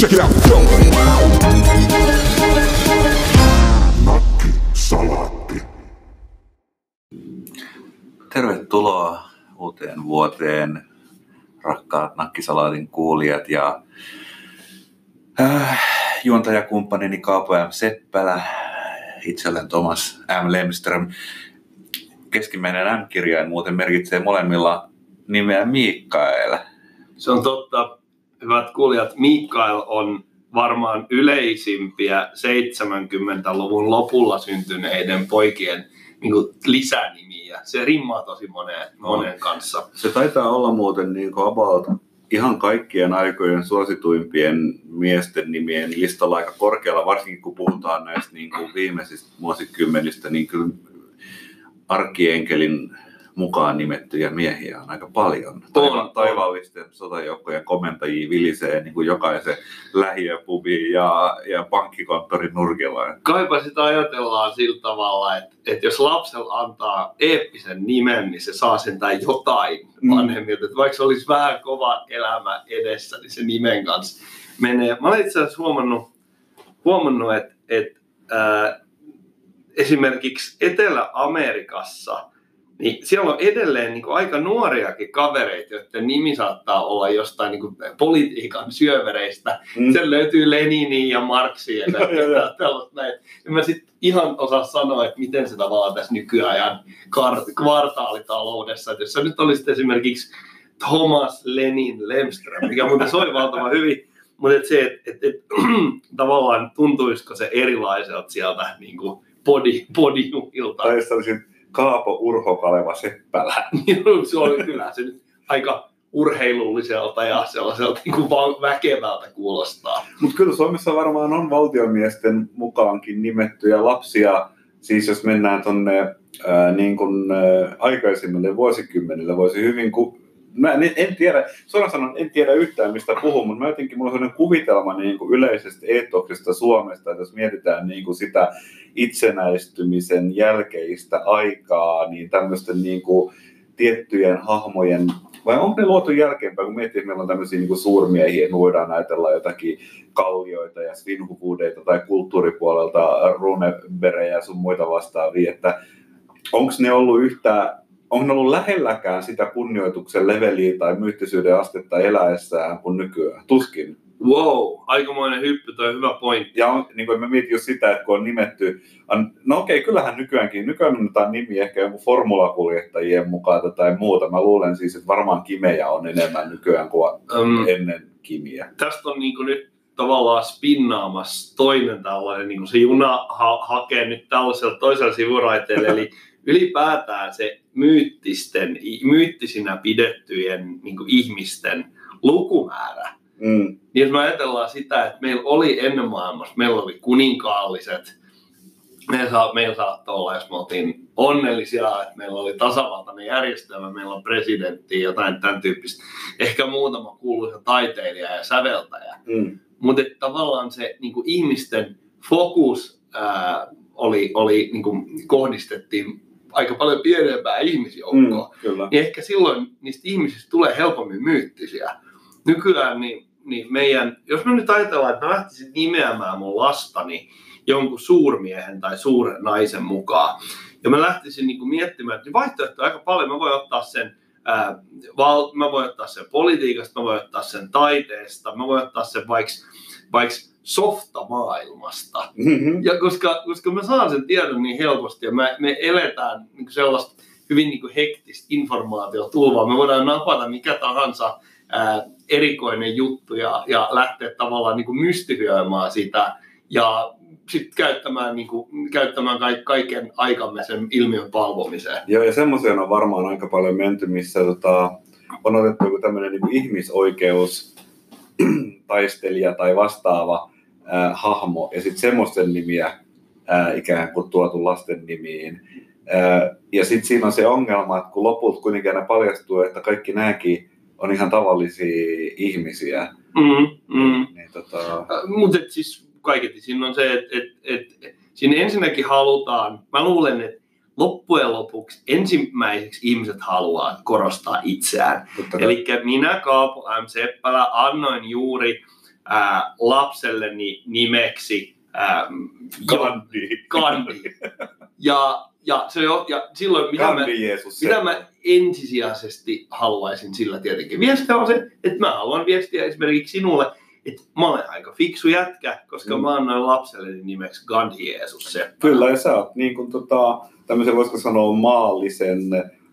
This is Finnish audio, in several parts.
Check it out. Go. Nakki Salaatti. Tervetuloa uuteen vuoteen, rakkaat nakkisalaatin kuulijat ja äh, juontajakumppanini Kaapo M. Seppälä, itse olen Thomas M. Lemström. Keskimmäinen M-kirjain muuten merkitsee molemmilla nimeä Mikael. Se on totta. Hyvät kuulijat, Mikael on varmaan yleisimpiä 70-luvun lopulla syntyneiden poikien niin kuin lisänimiä. Se rimmaa tosi moneen, monen kanssa. Se taitaa olla muuten niin kuin about ihan kaikkien aikojen suosituimpien miesten nimien listalla aika korkealla, varsinkin kun puhutaan näistä niin kuin viimeisistä vuosikymmenistä, niin kyllä arkienkelin mukaan nimettyjä miehiä on aika paljon. Taiva, on. taivaallisten sotajoukkojen komentajia vilisee niin kuin jokaisen lähiöpubi ja, ja pankkikonttorin nurkilla. Kaipa sitä ajatellaan sillä tavalla, että, että jos lapsella antaa eeppisen nimen, niin se saa sentään jotain Mm. vanhemmilta. Että vaikka se olisi vähän kova elämä edessä, niin se nimen kanssa menee. Mä olen itse asiassa huomannut, huomannut että, että ää, esimerkiksi Etelä-Amerikassa, niin siellä on edelleen niin kuin aika nuoriakin kavereita, joiden nimi saattaa olla jostain niin kuin politiikan syövereistä. Mm. Siellä löytyy Leniniä ja Marksia ja tällaista näin. En mä sit ihan osaa sanoa, että miten se tavallaan tässä nykyajan kar- kvartaalitaloudessa, että jos sä nyt olisit esimerkiksi Thomas Lenin Lemström, mikä muuten soi valtavan hyvin, mutta et se, että et, et, tavallaan tuntuisiko se erilaiselta sieltä niin kuin podi, podiumilta. Tai jos olisin Kaapo Urho Kaleva Seppälä. Niin, se oli kyllä se nyt aika urheilulliselta ja sellaiselta niin kuin väkevältä kuulostaa. Mutta kyllä Suomessa varmaan on valtiomiesten mukaankin nimettyjä lapsia. Siis jos mennään tuonne niin kuin, ää, aikaisemmille vuosikymmenille, voisi hyvin... Ku... Mä en, en tiedä, suoraan sanon, en tiedä yhtään mistä puhun, mutta mä jotenkin, mulla on sellainen kuvitelma niin kuin yleisestä eetoksesta Suomesta, että jos mietitään niin kuin sitä itsenäistymisen jälkeistä aikaa, niin tämmöisten niin kuin tiettyjen hahmojen, vai onko ne luotu jälkeenpäin, kun miettii, että meillä on tämmöisiä niin kuin suurmiehiä, me voidaan ajatella jotakin kallioita ja svinhuvuudeita tai kulttuuripuolelta runeberejä ja sun muita vastaavia, että onko ne ollut yhtä, ne ollut lähelläkään sitä kunnioituksen leveliä tai myyttisyyden astetta eläessään kuin nykyään? Tuskin. Wow, aikamoinen hyppy, toi hyvä pointti. Ja on, niin kuin mä mietin just sitä, että kun on nimetty, on, no okei, kyllähän nykyäänkin, nykyään annetaan nimi ehkä joku formulakuljettajien mukaan tai muuta. Mä luulen siis, että varmaan kimejä on enemmän nykyään kuin Um, ennen kimiä. tästä on niin nyt tavallaan spinnaamassa toinen tällainen, niin kuin se juna ha- hakee nyt tällaisella toisella sivuraiteella, eli ylipäätään se myyttisten, myyttisinä pidettyjen niin ihmisten lukumäärä. Mm. Niin jos me ajatellaan sitä, että meillä oli ennen maailmassa, meillä oli kuninkaalliset, meillä, saa, meillä saattoi olla, jos me oltiin onnellisia, että meillä oli tasavaltainen järjestelmä, meillä on presidentti, jotain tämän tyyppistä, ehkä muutama kuuluisa taiteilija ja säveltäjä. Mm. Mutta tavallaan se niin ihmisten fokus ää, oli, oli niin kuin kohdistettiin aika paljon pienempää ihmisjoukkoa. Mm. Kyllä. Niin ehkä silloin niistä ihmisistä tulee helpommin myyttisiä. Nykyään niin, niin meidän, jos me nyt ajatellaan, että mä lähtisin nimeämään mun lastani jonkun suurmiehen tai suuren naisen mukaan, ja mä lähtisin niin kuin miettimään, että vaihtoehtoja on aika paljon. Mä voin ottaa sen, ää, val, mä voin ottaa sen politiikasta, mä voin ottaa sen taiteesta, mä voin ottaa sen vaikka, vaikka softamaailmasta. Mm-hmm. Ja koska, koska mä saan sen tiedon niin helposti ja me, me eletään niin sellaista hyvin niin kuin hektistä informaatiotulvaa, me voidaan napata mikä tahansa ää, erikoinen juttu ja, ja lähteä tavallaan niin kuin mystifioimaan sitä ja sitten käyttämään, niin kuin, käyttämään kaik, kaiken aikamme sen ilmiön palvomiseen. Joo, ja semmoiseen on varmaan aika paljon menty, missä tota, on otettu joku tämmöinen niin ihmisoikeus taistelija tai vastaava äh, hahmo, ja sitten semmoisten nimiä äh, ikään kuin tuotu lasten nimiin. Äh, ja sitten siinä on se ongelma, että kun lopulta kuitenkin aina paljastuu, että kaikki nämäkin on ihan tavallisia ihmisiä, Mm, mm. niin tota, Mutta siis kaiketi siinä on se, että et, et, siinä ensinnäkin halutaan, mä luulen, että loppujen lopuksi ensimmäiseksi ihmiset haluaa korostaa itseään. Eli minä, Kaapo M. Seppälä, annoin juuri ää, lapselleni nimeksi ää, Gandhi. Gandhi. Ja, ja, se jo, ja silloin mitä mä, Jeesus. mitä mä ensisijaisesti haluaisin sillä tietenkin viestiä on se, että mä haluan viestiä esimerkiksi sinulle, että mä olen aika fiksu jätkä, koska Mm. mä annoin lapselleni nimeksi Gandhi Jeesus Seppälä. Kyllä, ja sä oot niin kuin, tota, tämmöisen, voisiko sanoa, maallisen,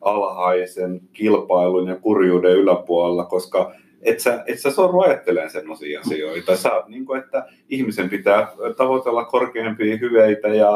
alhaisen kilpailun ja kurjuuden yläpuolella, koska et sä, et sä sorru ajattelemaan semmoisia asioita. Sä oot niin kuin, että ihmisen pitää tavoitella korkeampia hyveitä ja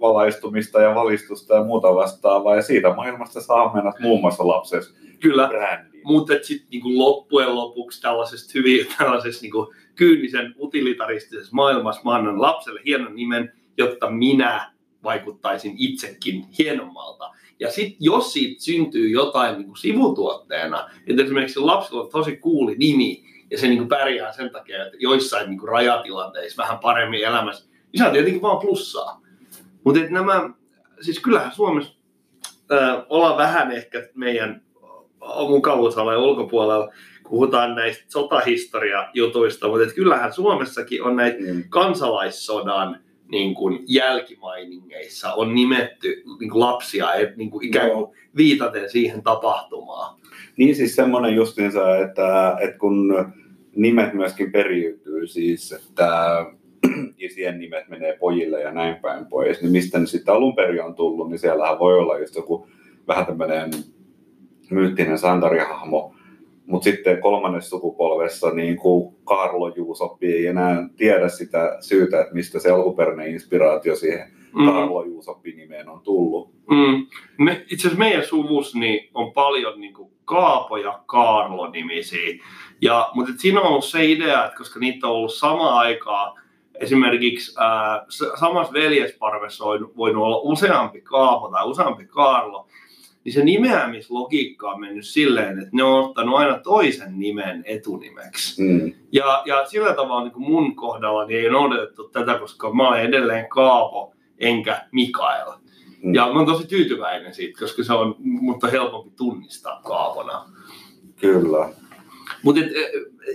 valaistumista ja valistusta ja muuta vastaavaa, ja siitä maailmasta saa mennä muun muassa lapsesi Kyllä, brändiin. Mutta sitten niinku loppujen lopuksi tällaisesta hyvin tällaisessa niinku kyynisen utilitaristisessa maailmassa mä annan lapselle hienon nimen, jotta minä vaikuttaisin itsekin hienommalta. Ja sitten jos siitä syntyy jotain niinku sivutuotteena, että esimerkiksi lapsella on tosi kuuli nimi ja se niinku pärjää sen takia, että joissain niinku rajatilanteissa vähän paremmin elämässä, niin se on tietenkin vaan plussaa. Mutta nämä, siis kyllähän Suomessa äh, ollaan vähän ehkä meidän mukavuusalueen ulkopuolella, puhutaan näistä sotahistoria-jutuista, mutta et kyllähän Suomessakin on näitä Mm. kansalaissodan niin kuin jälkimainingeissa on nimetty niin kuin lapsia et, niin kuin ikään kuin viitaten siihen tapahtumaan. Niin siis semmoinen justiinsa, että, että kun nimet myöskin periytyy, siis että isien nimet menee pojille ja näin päin pois, niin mistä ne sitten alun perin on tullut, niin siellähän voi olla just joku vähän tämmöinen myyttinen santarihahmo, mutta sitten kolmannessa sukupolvessa niin kuin Karlo Juusoppi ei enää tiedä sitä syytä, että mistä se alkuperäinen inspiraatio siihen Mm. Karlo Juusoppi-nimeen on tullut. Mm. Me, itse asiassa meidän suvus niin on paljon niin kuin Kaapo ja Kaarlo nimisiä. Ja, mutta siinä on ollut se idea, että koska niitä on ollut sama aikaa, esimerkiksi ää, samassa veljesparvessa on voinut olla useampi Kaapo tai useampi Kaarlo, niin se nimeämislogiikka on mennyt silleen, että ne on ottanut aina toisen nimen etunimeksi. Mm. Ja, ja sillä tavalla niin kuin mun kohdalla niin ei noudatettu tätä, koska mä olen edelleen Kaapo enkä Mikael. Mm. Ja mä oon tosi tyytyväinen siitä, koska se on mutta helpompi tunnistaa Kaapona. Kyllä. Mutta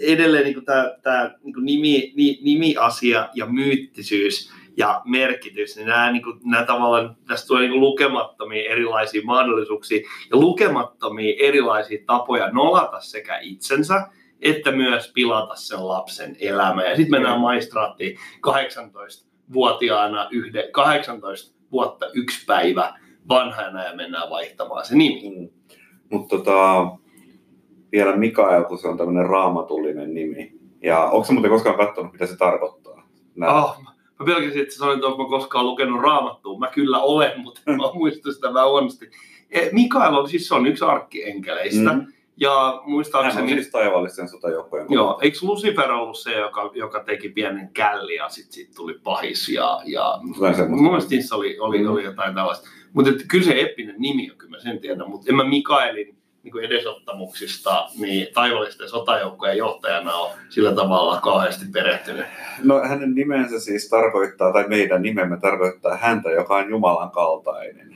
edelleen niin tämä niin nimi, ni, nimiasia ja myyttisyys ja merkitys, niin nämä, niin kuin, nämä tavallaan, tästä tulee niin lukemattomia erilaisia mahdollisuuksia ja lukemattomia erilaisia tapoja nolata sekä itsensä että myös pilata sen lapsen elämä. Ja sitten mennään maistraattiin 18-vuotiaana, yhde, 18 vuotta yksi päivä vanhana ja mennään vaihtamaan se nimi. Mm. Mutta tota, vielä Mikael, kun se on tämmöinen raamatullinen nimi. Ja onko se muuten koskaan katsonut, mitä se tarkoittaa? Nää- Oh, mä pelkäsin, että sanoit, että onko koskaan lukenut raamattua. Mä kyllä olen, mutta mä muistan sitä vähän huonosti. Eh, Mikael on siis se on yksi arkkienkeleistä. Mm. Ja Hän on muistaakseni, siis taivaallisten sotajoukkojen joo, eikö Lucifer ollut se, joka, joka teki pienen källi ja sitten sit tuli pahis ja, ja mielestä niissä oli, oli, oli jotain tällaista. Mutta kyllä se epinen nimi on, kyllä mä sen tiedän, mutta en mä Mikaelin niin kuin edesottamuksista niin taivallisten sotajoukkojen johtajana ole sillä tavalla kauheasti perehtynyt. No hänen nimensä siis tarkoittaa, tai meidän nimemme tarkoittaa häntä, joka on Jumalan kaltainen.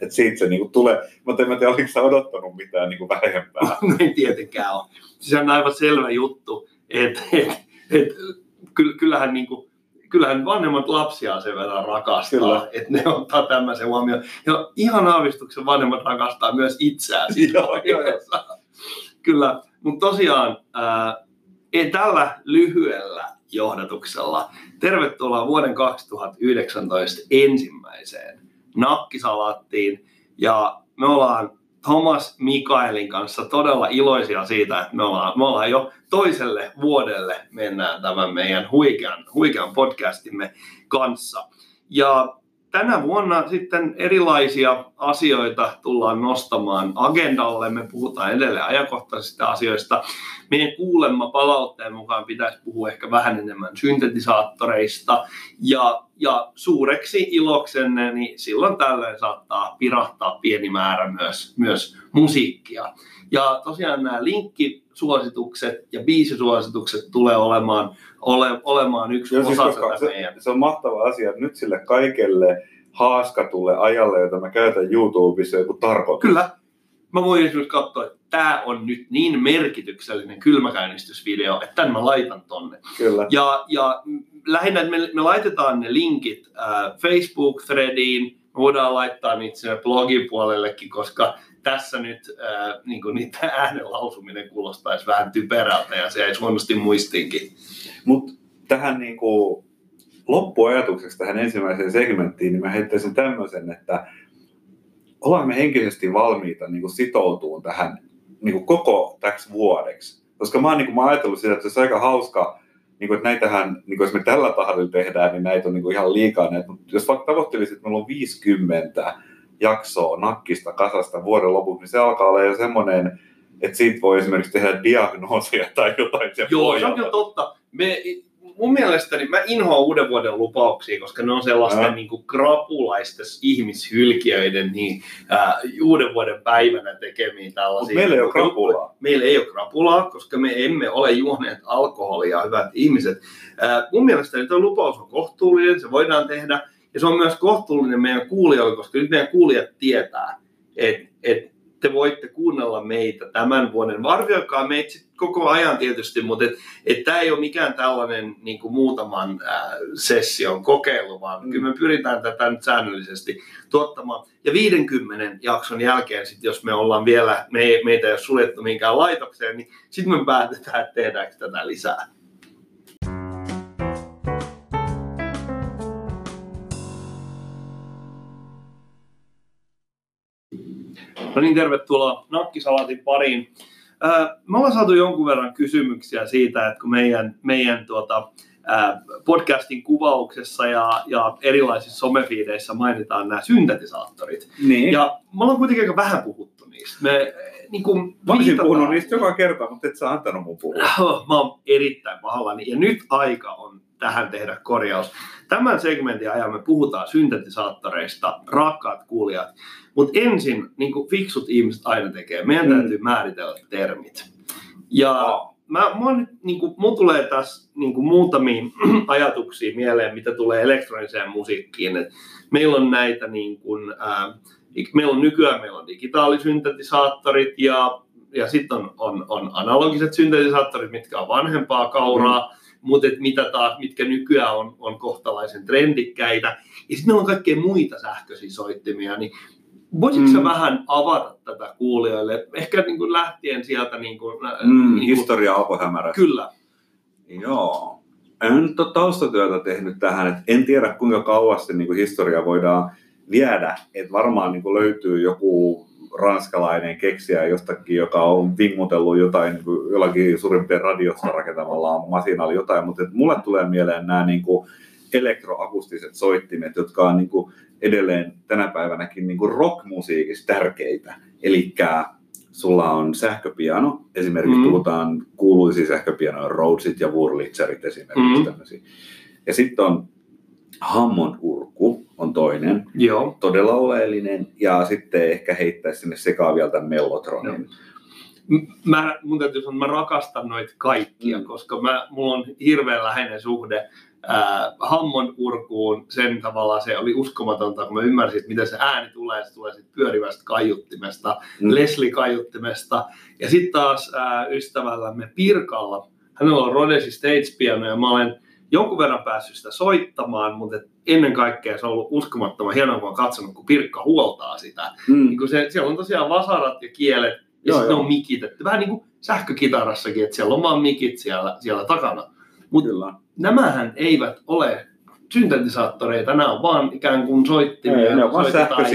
Et siitä se niinku tulee, mutta en mä tiedä, oliko sä odottanut mitään niinku vähempää. No ei tietenkään ole. Siis on aivan selvä juttu, että et, et, ky- kyllähän, niinku, kyllähän vanhemmat lapsia sen verran rakastaa, Kyllä. että ne ottaa tämmöisen huomioon. Ja ihan aavistuksen vanhemmat rakastaa myös itseään. siinä. Kyllä, mutta tosiaan ää, tällä lyhyellä johdatuksella tervetuloa vuoden 2019 ensimmäiseen nakkisalaattiin. Ja me ollaan Thomas Mikaelin kanssa todella iloisia siitä, että me ollaan, me ollaan jo toiselle vuodelle mennään tämän meidän huikean, huikean podcastimme kanssa. Ja tänä vuonna sitten erilaisia asioita tullaan nostamaan agendalle. Me puhutaan edelleen ajankohtaisista asioista. Meidän kuulemma palautteen mukaan pitäisi puhua ehkä vähän enemmän syntetisaattoreista. Ja, ja suureksi iloksenne, niin silloin tällöin saattaa pirahtaa pieni määrä myös, myös musiikkia. Ja tosiaan nämä linkkisuositukset ja biisisuositukset tulee olemaan, ole, olemaan yksi Joo, siis osa koska tätä se, meidän. se on mahtava asia, että nyt sille kaikelle haaskatulle ajalle, jota mä käytän YouTubessa, joku tarkoitus. Kyllä. Mä voin esimerkiksi katsoa, että tämä on nyt niin merkityksellinen kylmäkäynnistysvideo, että tämän mä laitan tonne. Kyllä. Ja, ja lähinnä että me, me laitetaan ne linkit äh, Facebook-threadiin, me voidaan laittaa niitä sinne blogin puolellekin, koska tässä nyt äh, niin niitä äänen lausuminen kuulostaisi vähän typerältä ja se jäisi huonosti muistiinkin. Mutta tähän niin kuin loppuajatukseksi tähän ensimmäiseen segmenttiin, niin mä heittäisin tämmöisen, että ollaan me henkisesti valmiita niin kuin sitoutumaan tähän niin kuin koko täksi vuodeksi. Koska mä oon, niin kuin, mä oon ajatellut sitä, että se olisi aika hauska, niin kuin, että näitähän, niin kuin jos me tällä tahdilla tehdään, niin näitä on niin kuin ihan liikaa. Näitä. Mutta jos vaikka tavoittelisit, että meillä on 50 jaksoa nakkista kasasta vuoden lopuksi, niin se alkaa olla jo semmoinen, että siitä voi esimerkiksi tehdä diagnoosia tai jotain. Joo, se on pohjalta. kyllä totta. Me, mun mielestäni mä inhoan uuden vuoden lupauksia, koska ne on sellaisten niin kuin krapulaisten ihmishylkiöiden niin, ää, uuden vuoden päivänä tekemiä tällaisia. Mutta meillä ei ole juttuja. krapulaa. Meillä ei ole krapulaa, koska me emme ole juoneet alkoholia, hyvät ihmiset. Ää, mun mielestäni tuo lupaus on kohtuullinen, se voidaan tehdä. Ja se on myös kohtuullinen meidän kuulijoille, koska nyt meidän kuulijat tietää, että et te voitte kuunnella meitä tämän vuoden. Arvioikaa meitä sit koko ajan tietysti, mutta et, et tämä ei ole mikään tällainen niin kuin muutaman ää, session kokeilu, vaan Mm. kyllä me pyritään tätä nyt säännöllisesti tuottamaan. Ja 50 jakson jälkeen, sit jos me ollaan vielä, me, meitä ei ole suljettu mihinkään laitokseen, niin sitten me päätetään, että tehdäänkö tätä lisää. No niin, tervetuloa Nakkisalaatin pariin. Me ollaan saatu jonkun verran kysymyksiä siitä, että kun meidän, meidän tuota, podcastin kuvauksessa ja, ja erilaisissa somefiideissä mainitaan nämä syntetisaattorit. Niin. Ja me ollaan kuitenkin aika vähän puhuttu niistä. Me, niin kuin Mä olisin viitataan- puhunut niistä joka kerta, mutta et sä antanut mun puhua. Mä oon erittäin pahallani ja nyt aika on tähän tehdä korjaus. Tämän segmentin ajan me puhutaan syntetisaattoreista, rakkaat kuulijat. Mutta ensin, niin kuin fiksut ihmiset aina tekee, meidän Mm. täytyy määritellä termit. Ja Aa. mä, mä nyt, niin kuin, mun tulee tässä niin kuin muutamia ajatuksia mieleen, mitä tulee elektroniseen musiikkiin. Et meillä on näitä, niin kuin, ää, meillä on nykyään meillä on digitaalisyntetisaattorit ja, ja sitten on, on, on analogiset syntetisaattorit, mitkä on vanhempaa kauraa, mm. Mutta et mitä taas, mitkä nykyään on, on kohtalaisen trendikkäitä. Ja sitten meillä on kaikkea muita sähköisiä soittimia, niin Voisitko mm. Sä vähän avata tätä kuulijoille? Ehkä niin kuin lähtien sieltä... Niin kuin, Mm, niin kuin, historia alkoi hämärästi. Kyllä. Joo. En nyt ole taustatyötä tehnyt tähän, että en tiedä kuinka kauasti niin kuin historia voidaan viedä, että varmaan niin kuin löytyy joku ranskalainen keksijä jostakin, joka on vingutellut jotain niin kuin jollakin suurimpien radiosta rakentamallaan masinalla jotain, mutta että mulle tulee mieleen nämä niin kuin elektroakustiset soittimet, jotka on niin kuin edelleen tänä päivänäkin niin kuin rockmusiikissa tärkeitä. Eli sulla on sähköpiano, esimerkiksi Mm. mm. puhutaan kuuluisia sähköpianoja, Rhodesit ja Wurlitzerit esimerkiksi Mm. tämmöisiä. Ja sitten on Hammond urku on toinen, Joo. todella oleellinen, ja sitten ehkä heittäisi sinne sekaan vielä tämän Mellotronin. Mä, mun täytyy sanoa, että mä rakastan noita kaikkia, Mm. koska mä, mulla on hirveän läheinen suhde äh, Hammon urkuun. Sen tavalla se oli uskomatonta, kun mä ymmärsin, että miten se ääni tulee. Se tulee siitä pyörivästä kaiuttimesta, Mm. Leslie-kaiuttimesta. Ja sitten taas äh, ystävällämme Pirkalla, hänellä on Rhodesi Stage Piano ja mä olen jonkun verran päässyt sitä soittamaan, mutta et ennen kaikkea se on ollut uskomattoman hienoa, kun olen katsonut, kun Pirkka huoltaa sitä. Mm. Niin kun se, siellä on tosiaan vasarat ja kielet, ja sitten on mikitetty. Vähän niin kuin sähkökitarassakin, että siellä on vaan mikit siellä, siellä takana. Mutta nämähän eivät ole syntetisaattoreita, nämä on vaan ikään kuin soittimia, Ei, ne on vaan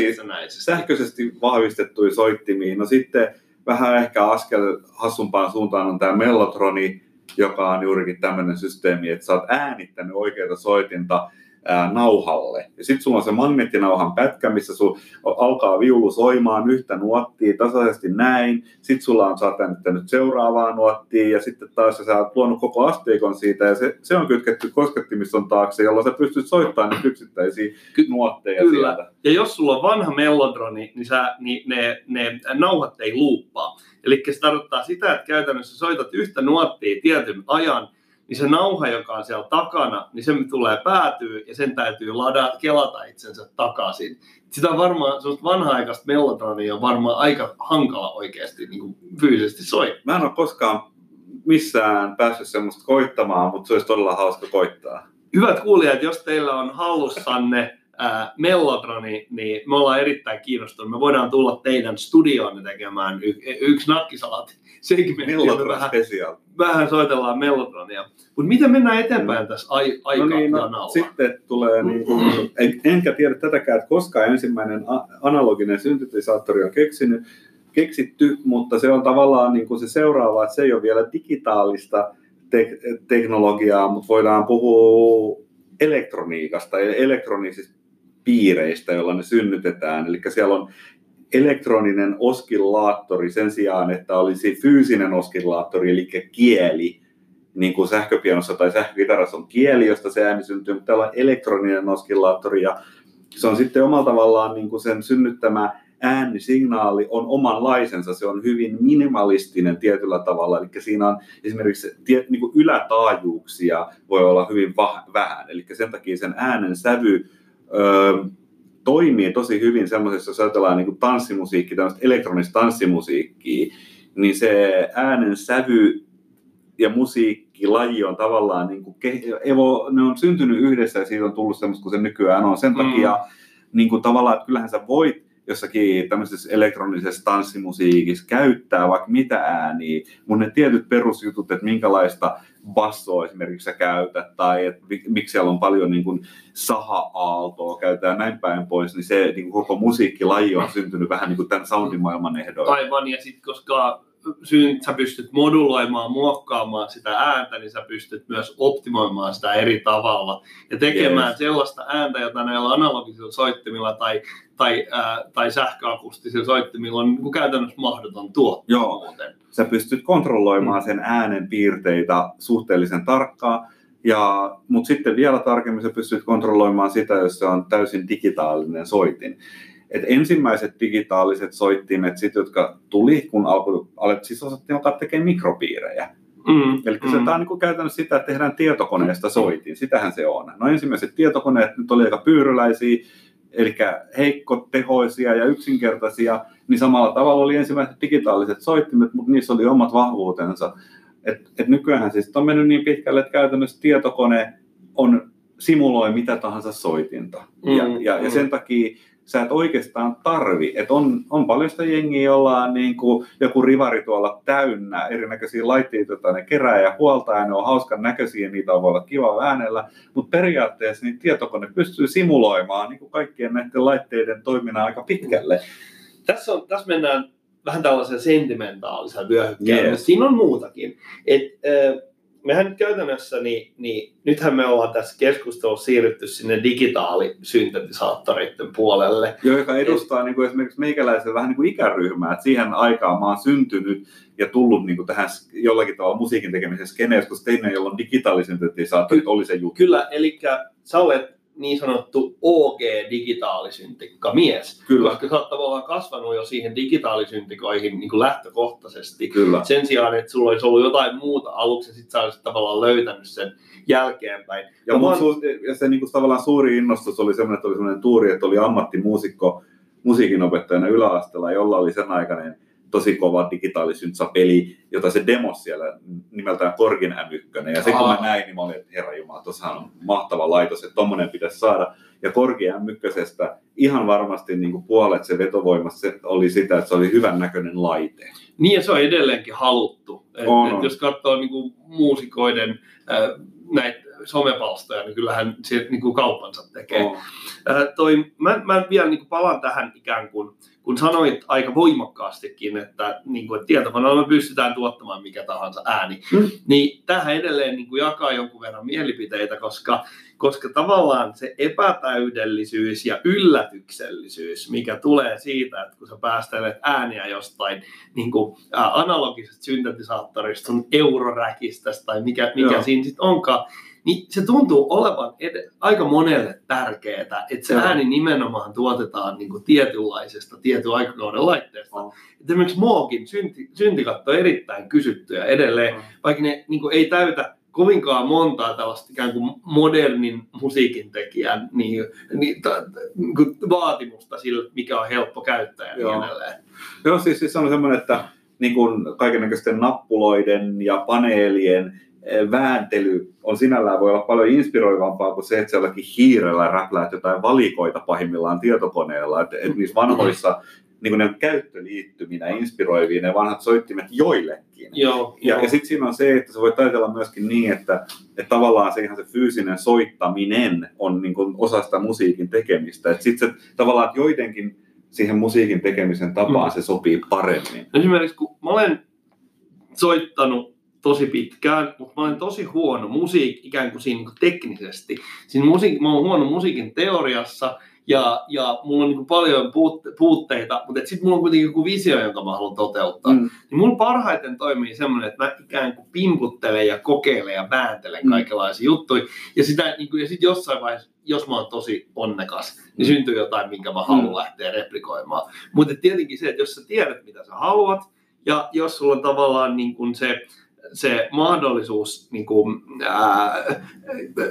itsenäisesti. Sähköisesti vahvistettuja soittimiin. No sitten vähän ehkä askel hassumpaan suuntaan on tämä Mellotroni, joka on juurikin tämmöinen systeemi, että sä oot äänittänyt oikeita soitinta ää, nauhalle. Ja sitten sulla on se magneettinauhan pätkä, missä sul alkaa viulu soimaan yhtä nuottia tasaisesti näin. Sitten sulla on, äänittänyt seuraavaa nuottia ja sitten taas sä oot luonut koko asteikon siitä ja se, se on kytketty koskettimiston taakse, jolloin sä pystyt soittamaan niitä yksittäisiä Ky- nuotteja kyllä. sieltä. Ja jos sulla on vanha mellodroni, niin, sä, niin ne, ne nauhat ei luuppaa. Eli se tarkoittaa sitä, että käytännössä soitat yhtä nuottia tietyn ajan, niin se nauha, joka on siellä takana, niin se tulee päätyy ja sen täytyy lada, kelata itsensä takaisin. Sitä on varmaan, semmoista vanha-aikaista mellotronia on varmaan aika hankala oikeasti niin kuin fyysisesti soittaa. Mä en ole koskaan missään päässyt semmoista koittamaan, mutta se olisi todella hauska koittaa. Hyvät kuulijat, jos teillä on hallussanne ää, Mellotroni, niin me ollaan erittäin kiinnostuneet. Me voidaan tulla teidän studioon tekemään y- yksi me Mellotron vähän, special. vähän soitellaan Mellotronia. Mutta miten mennään eteenpäin tässä ai- No niin, no, sitten tulee, niin kuin, en, enkä tiedä tätäkään, että koska ensimmäinen a- analoginen syntetisaattori on keksinyt, keksitty, mutta se on tavallaan niin kuin se seuraava, että se ei ole vielä digitaalista tek- teknologiaa, mutta voidaan puhua elektroniikasta ja elektronisista piireistä, joilla ne synnytetään. Eli siellä on elektroninen oskillaattori sen sijaan, että olisi fyysinen oskillaattori, eli kieli, niin kuin sähköpianossa tai sähkökitarassa on kieli, josta se ääni syntyy, mutta täällä on elektroninen oskillaattori ja se on sitten omalla tavallaan niin kuin sen synnyttämä äänisignaali on omanlaisensa, se on hyvin minimalistinen tietyllä tavalla, eli siinä on esimerkiksi niin kuin ylätaajuuksia voi olla hyvin vähän, eli sen takia sen äänen sävy öö, toimii tosi hyvin semmoisessa, jos ajatellaan niin tanssimusiikki, tämmöistä elektronista tanssimusiikkia, niin se äänen sävy ja musiikkilaji on tavallaan, niin kuin, evo, ne on syntynyt yhdessä ja siitä on tullut semmoista kuin se nykyään on. Sen Mm. takia niin kuin tavallaan, että kyllähän sä voit jossakin tämmöisessä elektronisessa tanssimusiikissa käyttää vaikka mitä ääniä, mutta ne tietyt perusjutut, että minkälaista bassoa esimerkiksi sä käytät, tai mi- miksi siellä on paljon niin kuin saha-aaltoa käytetään näin päin pois, niin se niin kuin koko musiikkilaji on syntynyt vähän niin kuin tämän soundimaailman ehdoilla. Aivan, ja sitten koska syn, sä pystyt moduloimaan, muokkaamaan sitä ääntä, niin sä pystyt myös optimoimaan sitä eri tavalla ja tekemään Yes. sellaista ääntä, jota näillä analogisilla soittimilla tai, tai, ää, tai sähköakustisilla soittimilla on niin käytännössä mahdoton tuottaa Joo. muuten. sä pystyt kontrolloimaan sen äänen piirteitä suhteellisen tarkkaan, ja, mutta sitten vielä tarkemmin sä pystyt kontrolloimaan sitä, jos se on täysin digitaalinen soitin. Et ensimmäiset digitaaliset soittimet, sit, jotka tuli, kun alkoi, alettiin siis osattiin alkaa tekemään mikropiirejä. Mm, Eli se tämä on niin käytännössä sitä, että tehdään tietokoneesta soitin. Sitähän se on. No ensimmäiset tietokoneet nyt oli aika pyyryläisiä, eli heikkotehoisia ja yksinkertaisia, niin samalla tavalla oli ensimmäiset digitaaliset soittimet, mutta niissä oli omat vahvuutensa. Et, et nykyään siis on mennyt niin pitkälle, että käytännössä tietokone on, simuloi mitä tahansa soitinta. Ja, Mm, ja, mm. ja sen takia sä et oikeastaan tarvi. Et on, on paljon sitä jengiä, jolla on niin kuin joku rivari tuolla täynnä erinäköisiä laitteita, joita ne kerää ja huoltaa, ja ne on hauskan näköisiä, niitä on voi olla kiva äänellä, mutta periaatteessa niin tietokone pystyy simuloimaan niin kuin kaikkien näiden laitteiden toiminnan aika pitkälle. tässä, on, tässä mennään vähän tällaisen sentimentaaliseen vyöhykkeelle, Yes. mutta siinä on muutakin. Et, äh, mehän nyt käytännössä, niin, niin nythän me ollaan tässä keskustelussa siirrytty sinne digitaalisyntetisaattoreiden puolelle. Jo, joka edustaa niin kuin esimerkiksi meikäläisen vähän niin kuin ikäryhmää, että siihen aikaan mä oon syntynyt ja tullut niin kuin tähän jollakin tavalla musiikin tekemisen skeneessä, koska teidän, jolloin digitaalisyntetisaattorit oli se juttu. Kyllä, eli sä olet niin sanottu OG-digitaalisyntikka mies, Kyllä, koska sä oot tavallaan kasvanut jo siihen digitaalisyntikoihin niin kuin lähtökohtaisesti. kyllä. Sen sijaan, että sulla olisi ollut jotain muuta aluksi, ja sit sä olisit tavallaan löytänyt sen jälkeenpäin. Ja, mun su- ja se niin kuin, tavallaan suuri innostus oli semmoinen, että oli semmoinen tuuri, että oli ammattimuusikko musiikinopettajana yläasteella, jolla oli sen aikainen tosi kova digitaalisyntsa-peli, jota se demos siellä nimeltään Korgin M1. Ja se kun mä näin, niin mä olin, että herra Jumala, on mahtava laitos, että tommonen pitäisi saada. Ja Korgi M1 ihan varmasti niin kuin puolet se vetovoimasta se oli sitä, että se oli hyvän näköinen laite. Niin ja se on edelleenkin haluttu. Et, On, et on. jos katsoo niinku muusikoiden äh, näitä somepalstoja, niin kyllähän se niinku kauppansa tekee. Oh. Äh, toi, mä, mä vielä niinku palaan tähän ikään kuin, kun sanoit aika voimakkaastikin, että, niinku, että tietokoneella me pystytään tuottamaan mikä tahansa ääni, Mm. niin tähän edelleen niinku jakaa jonkun verran mielipiteitä, koska, koska tavallaan se epätäydellisyys ja yllätyksellisyys, mikä tulee siitä, että kun sä päästelet ääniä jostain niin kuin, ä, analogisesta syntetisaattorista, sun euroräkistä tai mikä, mikä Joo. siinä sitten onkaan, niin se tuntuu olevan ed- aika monelle tärkeää, että se Joo. ääni nimenomaan tuotetaan niin kuin tietynlaisesta tietyn aikakauden laitteesta. Oh. Et Esimerkiksi Moogin synti, syntikatto on erittäin kysyttyä edelleen, Oh. vaikka ne niin kuin, ei täytä kovinkaan montaa tällaista ikään kuin modernin musiikin tekijän niin, niin, ta, niin vaatimusta sille, mikä on helppo käyttää ja niin Joo. edelleen. Joo, siis, siis se on semmoinen, että niin kuin kaikennäköisten nappuloiden ja paneelien vääntely on sinällään voi olla paljon inspiroivampaa kuin se, että sä jollakin hiirellä räpläät jotain valikoita pahimmillaan tietokoneella. Että et niissä vanhoissa niin ne käyttöliittyminä inspiroivia ne vanhat soittimet joillekin. Joo, Ja, joo. ja sitten siinä on se, että sä voit ajatella myöskin niin, että, että tavallaan se ihan se fyysinen soittaminen on niin kuin osa sitä musiikin tekemistä. Että sitten se tavallaan, että joidenkin siihen musiikin tekemisen tapaan Mm. se sopii paremmin. Esimerkiksi kun mä olen soittanut tosi pitkään, mutta mä olen tosi huono musiik, ikään kuin siinä niin teknisesti. Siinä musiik, mä oon huono musiikin teoriassa ja, ja mulla on niin kuin paljon puutte, puutteita, mutta sitten mulla on kuitenkin joku visio, jonka mä haluan toteuttaa. Mm. Mm. Niin mulla parhaiten toimii semmoinen, että mä ikään kuin pimputtelen ja kokeilen ja vääntelen Mm. kaikenlaisia juttuja. Ja, sitä, niin kuin, ja sitten jossain vaiheessa, jos mä oon tosi onnekas, niin Mm. syntyy jotain, minkä mä haluan Mm. lähteä replikoimaan. Mutta tietenkin se, että jos sä tiedät, mitä sä haluat, ja jos sulla on tavallaan niin kuin se, se mahdollisuus, niin kuin, ää,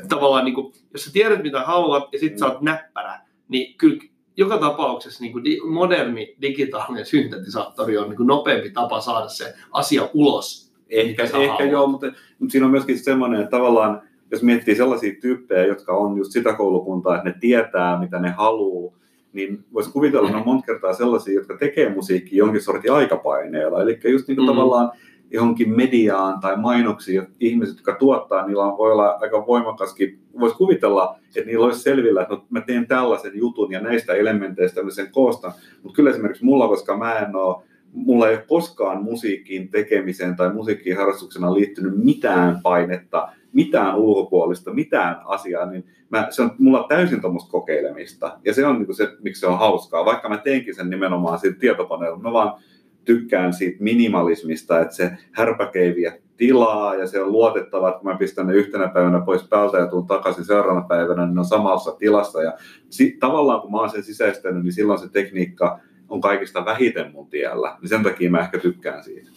tavallaan niin kuin, jos sä tiedät, mitä haluat, ja sit sä oot näppärä, niin kyllä joka tapauksessa niin kuin di, moderni digitaalinen syntetisaattori on niin kuin nopeampi tapa saada se asia ulos. Ehkä, ehkä haluat. joo, mutta, mutta siinä on myöskin semmoinen, että tavallaan, jos miettii sellaisia tyyppejä, jotka on just sitä koulukuntaa, että ne tietää, mitä ne haluaa, niin voisi kuvitella, että on monta kertaa sellaisia, jotka tekee musiikkia jonkin sortin aikapaineella. Eli just niin kuin Mhm. tavallaan johonkin mediaan tai mainoksiin, ihmiset, jotka tuottaa, niillä on, voi olla aika voimakaskin, voisi kuvitella, että niillä olisi selvillä, että no, mä teen tällaisen jutun ja näistä elementeistä mä sen koostan. Mutta kyllä esimerkiksi mulla, koska mä en ole mulla ei ole koskaan musiikkiin tekemiseen tai musiikkiin harrastuksena liittynyt mitään painetta, mitään ulkopuolista, mitään asiaa, niin mä, se on mulla täysin tuommoista kokeilemista. Ja se on niin se, miksi se on hauskaa. Vaikka mä teinkin sen nimenomaan siitä tietokoneella, mä vaan tykkään siitä minimalismista, että se härpäke ei vie tilaa ja se on luotettava, että kun mä pistän ne yhtenä päivänä pois päältä ja tuun takaisin seuraavana päivänä, niin ne on samassa tilassa. Ja si- tavallaan kun mä oon sen sisäistänyt, niin silloin se tekniikka on kaikista vähiten mun tiellä. Niin sen takia mä ehkä tykkään siitä.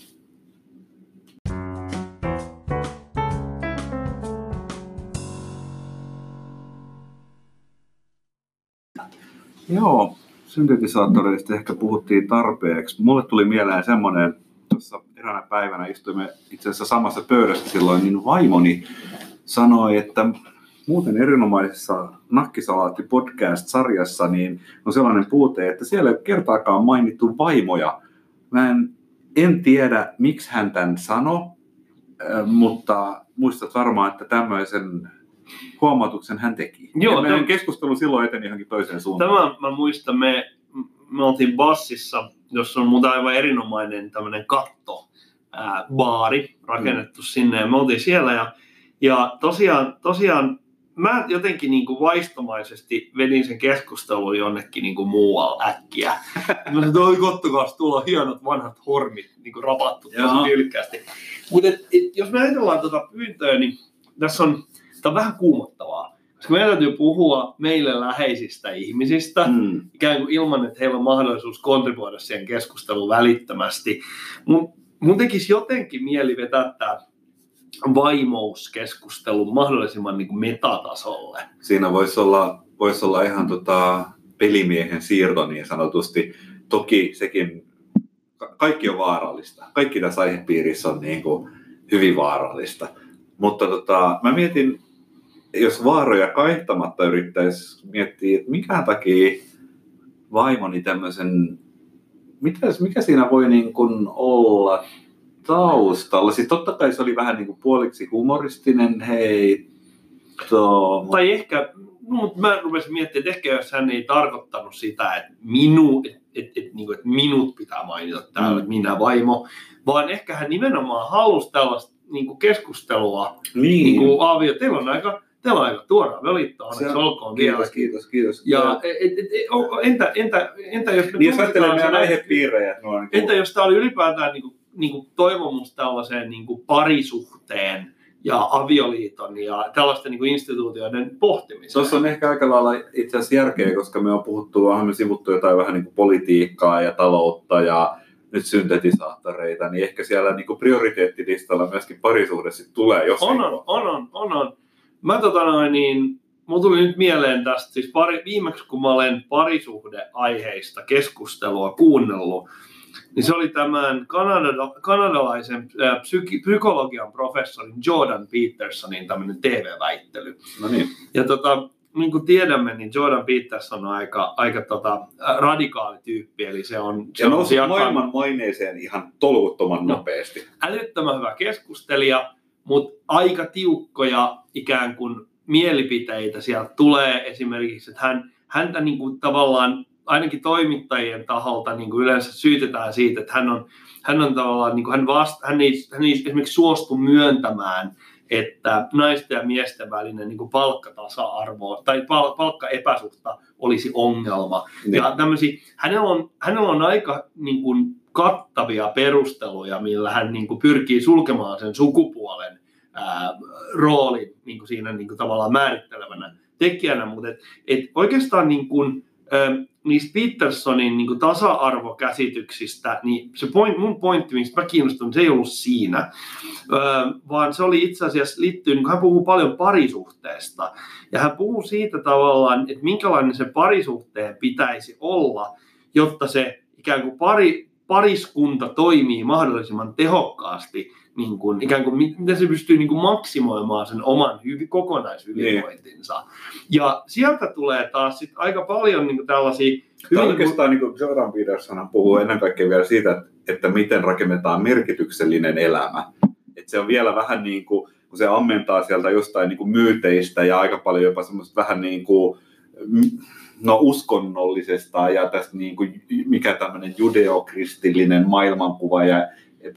Joo, syntetisaattoreista ehkä puhuttiin tarpeeksi. Mulle tuli mieleen semmoinen, tuossa eräänä päivänä istuimme itse asiassa samassa pöydässä silloin, niin vaimoni sanoi, että muuten erinomaisessa Nakkisalaatti podcast-sarjassa niin on sellainen puute, että siellä ei ole kertaakaan mainittu vaimoja. Mä en, en tiedä, miksi hän tämän sanoi, äh, mutta muistat varmaan, että tämmöisen huomautuksen hän teki. Joo, ja meidän tämä- keskustelu silloin eteni johonkin toiseen suuntaan. Tämä mä muistan, me, me oltiin bassissa, jossa on muuta aivan erinomainen tämmöinen katto, ää, baari rakennettu mm. sinne ja me oltiin siellä ja, ja tosiaan, tosiaan mä jotenkin niin kuin vaistomaisesti vedin sen keskustelun jonnekin niin kuin muualle äkkiä. Mä sanoin, että oi kattokaa, tuolla on hienot vanhat hormit niin kuin rapattu tosi. Mutta jos me ajatellaan tuota pyyntöä, niin tässä on, tämä on vähän kuumottavaa. Koska meidän täytyy puhua meille läheisistä ihmisistä, Mm. ikään kuin ilman, että heillä on mahdollisuus kontribuoida siihen keskusteluun välittömästi. Mun, mun tekisi jotenkin mieli vetää tämä vaimouskeskustelu mahdollisimman niin kuin metatasolle. Siinä voisi olla, voisi olla ihan tota pelimiehen siirto niin sanotusti. Toki sekin, ka- kaikki on vaarallista. Kaikki tässä aihepiirissä on niin kuin hyvin vaarallista. Mutta tota, mä mietin, jos vaaroja kaihtamatta yrittäisi miettiä, että mikä takia vaimoni tämmöisen, mitäs, mikä siinä voi niin kuin olla taustalla? Siis totta kai se oli vähän niin kuin puoliksi humoristinen heitto. Tai ehkä, no, mutta mä rupesin miettimään, että ehkä jos hän ei tarkoittanut sitä, että, minu, että, että, että, niin kuin, että minut pitää mainita täällä, Mm. minä vaimo, vaan ehkä hän nimenomaan halusi tällaista niin kuin keskustelua, Niin, niin kuin Aavio, teillä on aika, teillä on aika tuoraa velittoa, Se onneksi on- olkoon vielä. Kiitos, kiitos, kiitos. Ja et, et, et, onko- entä, entä, entä jos me niin jos ajattelee meidän se- aihepiirejä, no, niin kuin, Entä jos tämä oli ylipäätään niin kuin, niin kuin toivomus tällaiseen niin kuin parisuhteen ja avioliiton ja tällaisten niin kuin instituutioiden pohtimiseen? Tuossa on ehkä aika lailla itse asiassa järkeä, koska me on puhuttu, vähän me sivuttu jotain vähän niin kuin politiikkaa ja taloutta ja nyt syntetisaattoreita, niin ehkä siellä niin kuin prioriteettilistalla myöskin parisuhde sit tulee jossain on, on, on, on, on. Mä tota noin, niin, mulla tuli nyt mieleen tästä, siis pari, viimeksi kun mä olen parisuhdeaiheista keskustelua kuunnellut, niin se oli tämän kanada, kanadalaisen äh, psyki, psykologian professorin Jordan Petersonin tämmöinen TV-väittely. No niin, Ja tota, niin kuin tiedämme, niin Jordan Peterson on aika, aika tota, radikaali tyyppi, eli se on, se on nousi jakanut- maailman maineeseen ihan tolkuttoman No. nopeasti. älyttömän hyvä keskustelija, mutta aika tiukkoja ikään kuin mielipiteitä sieltä tulee esimerkiksi, että hän, häntä niin kuin tavallaan ainakin toimittajien taholta niin kuin yleensä syytetään siitä, että hän on, hän on tavallaan, niin kuin hän, vasta, hän, ei, hän ei esimerkiksi suostu myöntämään, että naisten ja miesten välinen niin kuin palkkatasa-arvo tai pal- palkkaepäsuhta olisi ongelma. Niin. Ja tämmöisiä, hänellä on, hänellä on aika niin kuin, kattavia perusteluja, millä hän niin kuin, pyrkii sulkemaan sen sukupuolen ää, roolin niin kuin siinä niin kuin, tavallaan määrittelevänä tekijänä, mutta et, et oikeastaan niin kuin, ä, niistä Petersonin niin kuin, tasa-arvokäsityksistä, niin se point, mun pointti, mistä mä kiinnostun, se ei ollut siinä, ö, vaan se oli itse asiassa liittyy, niin hän puhuu paljon parisuhteesta, ja hän puhuu siitä tavallaan, että minkälainen se parisuhteen pitäisi olla, jotta se ikään kuin pari, pariskunta toimii mahdollisimman tehokkaasti, niin kuin, ikään kuin, mi- miten se pystyy niin kuin maksimoimaan sen oman hyvi, kokonaishyvinvointinsa. Ja sieltä tulee taas sit aika paljon niin kuin tällaisia... Tämä hyvin- oikeastaan niin kuin Jordan Peterson puhuu ennen kaikkea vielä siitä, että, miten rakennetaan merkityksellinen elämä. Että se on vielä vähän niin kuin, kun se ammentaa sieltä jostain niin kuin myyteistä ja aika paljon jopa semmoista vähän niin kuin, no uskonnollisesta ja tästä niin kuin, mikä tämmöinen judeokristillinen maailmankuva ja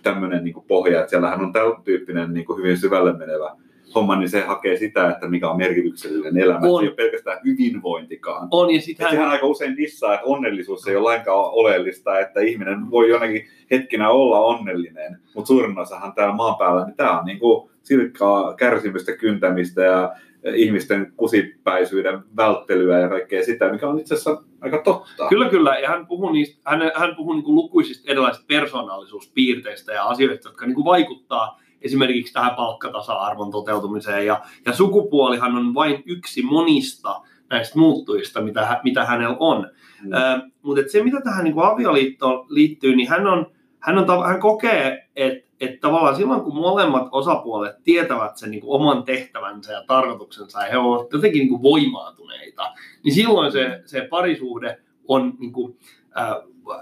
tämmöinen niin kuin pohja, että siellähän on tällä tyyppinen niin kuin hyvin syvälle menevä homma, niin se hakee sitä, että mikä on merkityksellinen elämä. On. Se ei ole pelkästään hyvinvointikaan. on, ja sitten Et sehän aika usein dissaa, että onnellisuus ei ole lainkaan oleellista, että ihminen voi jonakin hetkinä olla onnellinen, mutta suurin osahan täällä maan päällä, niin tämä on niinku silkkaa kärsimystä, kyntämistä ja ihmisten kusipäisyyden välttelyä ja kaikkea sitä, mikä on itse asiassa aika totta. Kyllä, kyllä. Ja hän puhuu, niistä, hän, hän puhuu niin kuin lukuisista erilaisista persoonallisuuspiirteistä ja asioista, jotka niin kuin vaikuttaa esimerkiksi tähän palkkatasa-arvon toteutumiseen. Ja, ja sukupuolihan on vain yksi monista näistä muuttujista, mitä, mitä hänellä on. Mm. Ö, mutta se, mitä tähän niin kuin avioliittoon liittyy, niin hän, on, hän, on, hän kokee, että että tavallaan silloin, kun molemmat osapuolet tietävät sen niin kuin oman tehtävänsä ja tarkoituksensa ja he ovat jotenkin niin kuin voimaantuneita, niin silloin se, se parisuhde on, niin kuin, äh,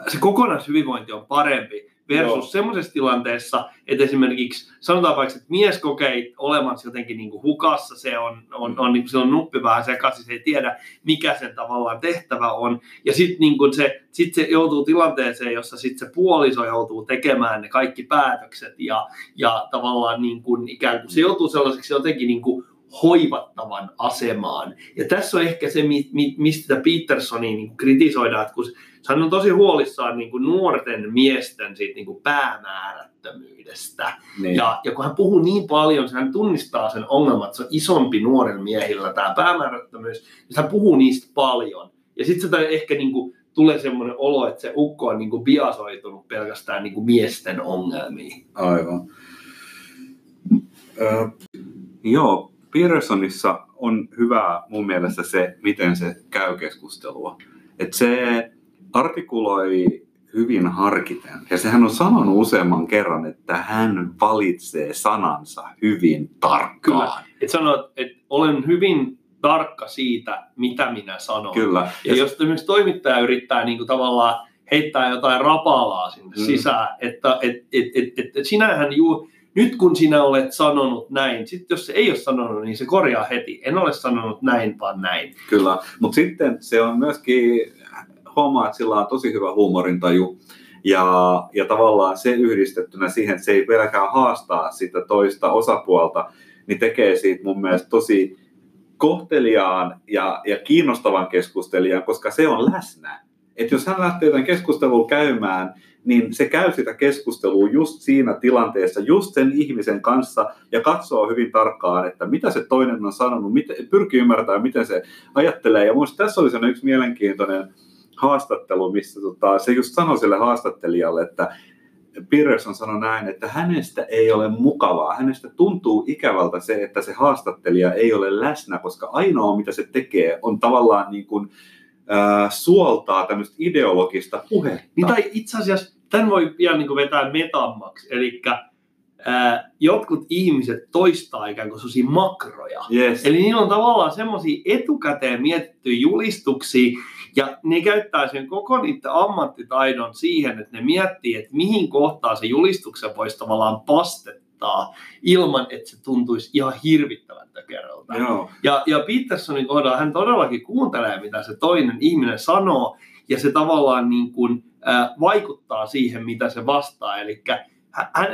se kokonaishyvinvointi on parempi versus Joo. semmoisessa tilanteessa, että esimerkiksi sanotaan vaikka, että mies kokee olevansa jotenkin niin kuin hukassa, se on, on, on, niin kuin, sillä on nuppi vähän sekaisin, se ei tiedä, mikä sen tavallaan tehtävä on, ja sitten niin kuin se, sit se joutuu tilanteeseen, jossa sitten se puoliso joutuu tekemään ne kaikki päätökset, ja, ja tavallaan niin kuin, ikään kuin se joutuu sellaiseksi jotenkin niin kuin hoivattavan asemaan. Ja tässä on ehkä se, mi, mi, mistä Petersonia niin kritisoidaan, että kun hän on tosi huolissaan niin kuin nuorten miesten siitä, niin kuin päämäärättömyydestä. Niin. Ja, ja kun hän puhuu niin paljon, hän tunnistaa sen ongelman, että se on isompi nuorilla miehillä tämä päämäärättömyys, niin hän puhuu niistä paljon. Ja sitten se ehkä niin kuin, tulee semmoinen olo, että se ukko on niin kuin biasoitunut pelkästään niin kuin miesten ongelmiin. Aivan. Ö, joo, Petersonissa on hyvä mun mielestä se, miten se käy keskustelua. Et se artikuloi hyvin harkiten. Ja sehän on sanonut useamman kerran, että hän valitsee sanansa hyvin tarkkaan. Et sanoo, että olen hyvin tarkka siitä, mitä minä sanon. Kyllä. Ja jos esimerkiksi toimittaja yrittää niin kuin tavallaan heittää jotain rapalaa sinne Mm. mm. sisään, että et, et, et, et, et sinähän juu, nyt kun sinä olet sanonut näin, sitten jos se ei ole sanonut, niin se korjaa heti. En ole sanonut näin, vaan näin. Kyllä, mutta sitten se on myöskin, huomaa, että sillä on tosi hyvä huumorintaju. Ja, ja tavallaan se yhdistettynä siihen, että se ei pelkää haastaa sitä toista osapuolta, niin tekee siitä mun mielestä tosi kohteliaan ja, ja kiinnostavan keskustelijan, koska se on läsnä. Et jos hän lähtee tämän keskustelun käymään, niin se käy sitä keskustelua just siinä tilanteessa, just sen ihmisen kanssa ja katsoo hyvin tarkkaan, että mitä se toinen on sanonut, miten, pyrkii ymmärtämään, miten se ajattelee. Ja minusta tässä oli yksi mielenkiintoinen haastattelu, missä tota, se just sanoi sille haastattelijalle, että Peterson sanoi näin, että hänestä ei ole mukavaa. Hänestä tuntuu ikävältä se, että se haastattelija ei ole läsnä, koska ainoa mitä se tekee on tavallaan niin kuin, äh, suoltaa tämmöistä ideologista puhetta. Niin tai itse asiassa tämän voi pian niin vetää metammaksi, eli ää, jotkut ihmiset toistaa ikään kuin sellaisia makroja. Yes. Eli niillä on tavallaan semmoisia etukäteen mietittyjä julistuksia, ja ne käyttää sen koko niiden ammattitaidon siihen, että ne miettii, että mihin kohtaan se julistuksen voisi tavallaan pastettaa ilman, että se tuntuisi ihan hirvittävän tökeröltä. Joo. Ja, ja Petersonin kohdalla hän todellakin kuuntelee, mitä se toinen ihminen sanoo, ja se tavallaan niin kuin, ää, vaikuttaa siihen, mitä se vastaa. Eli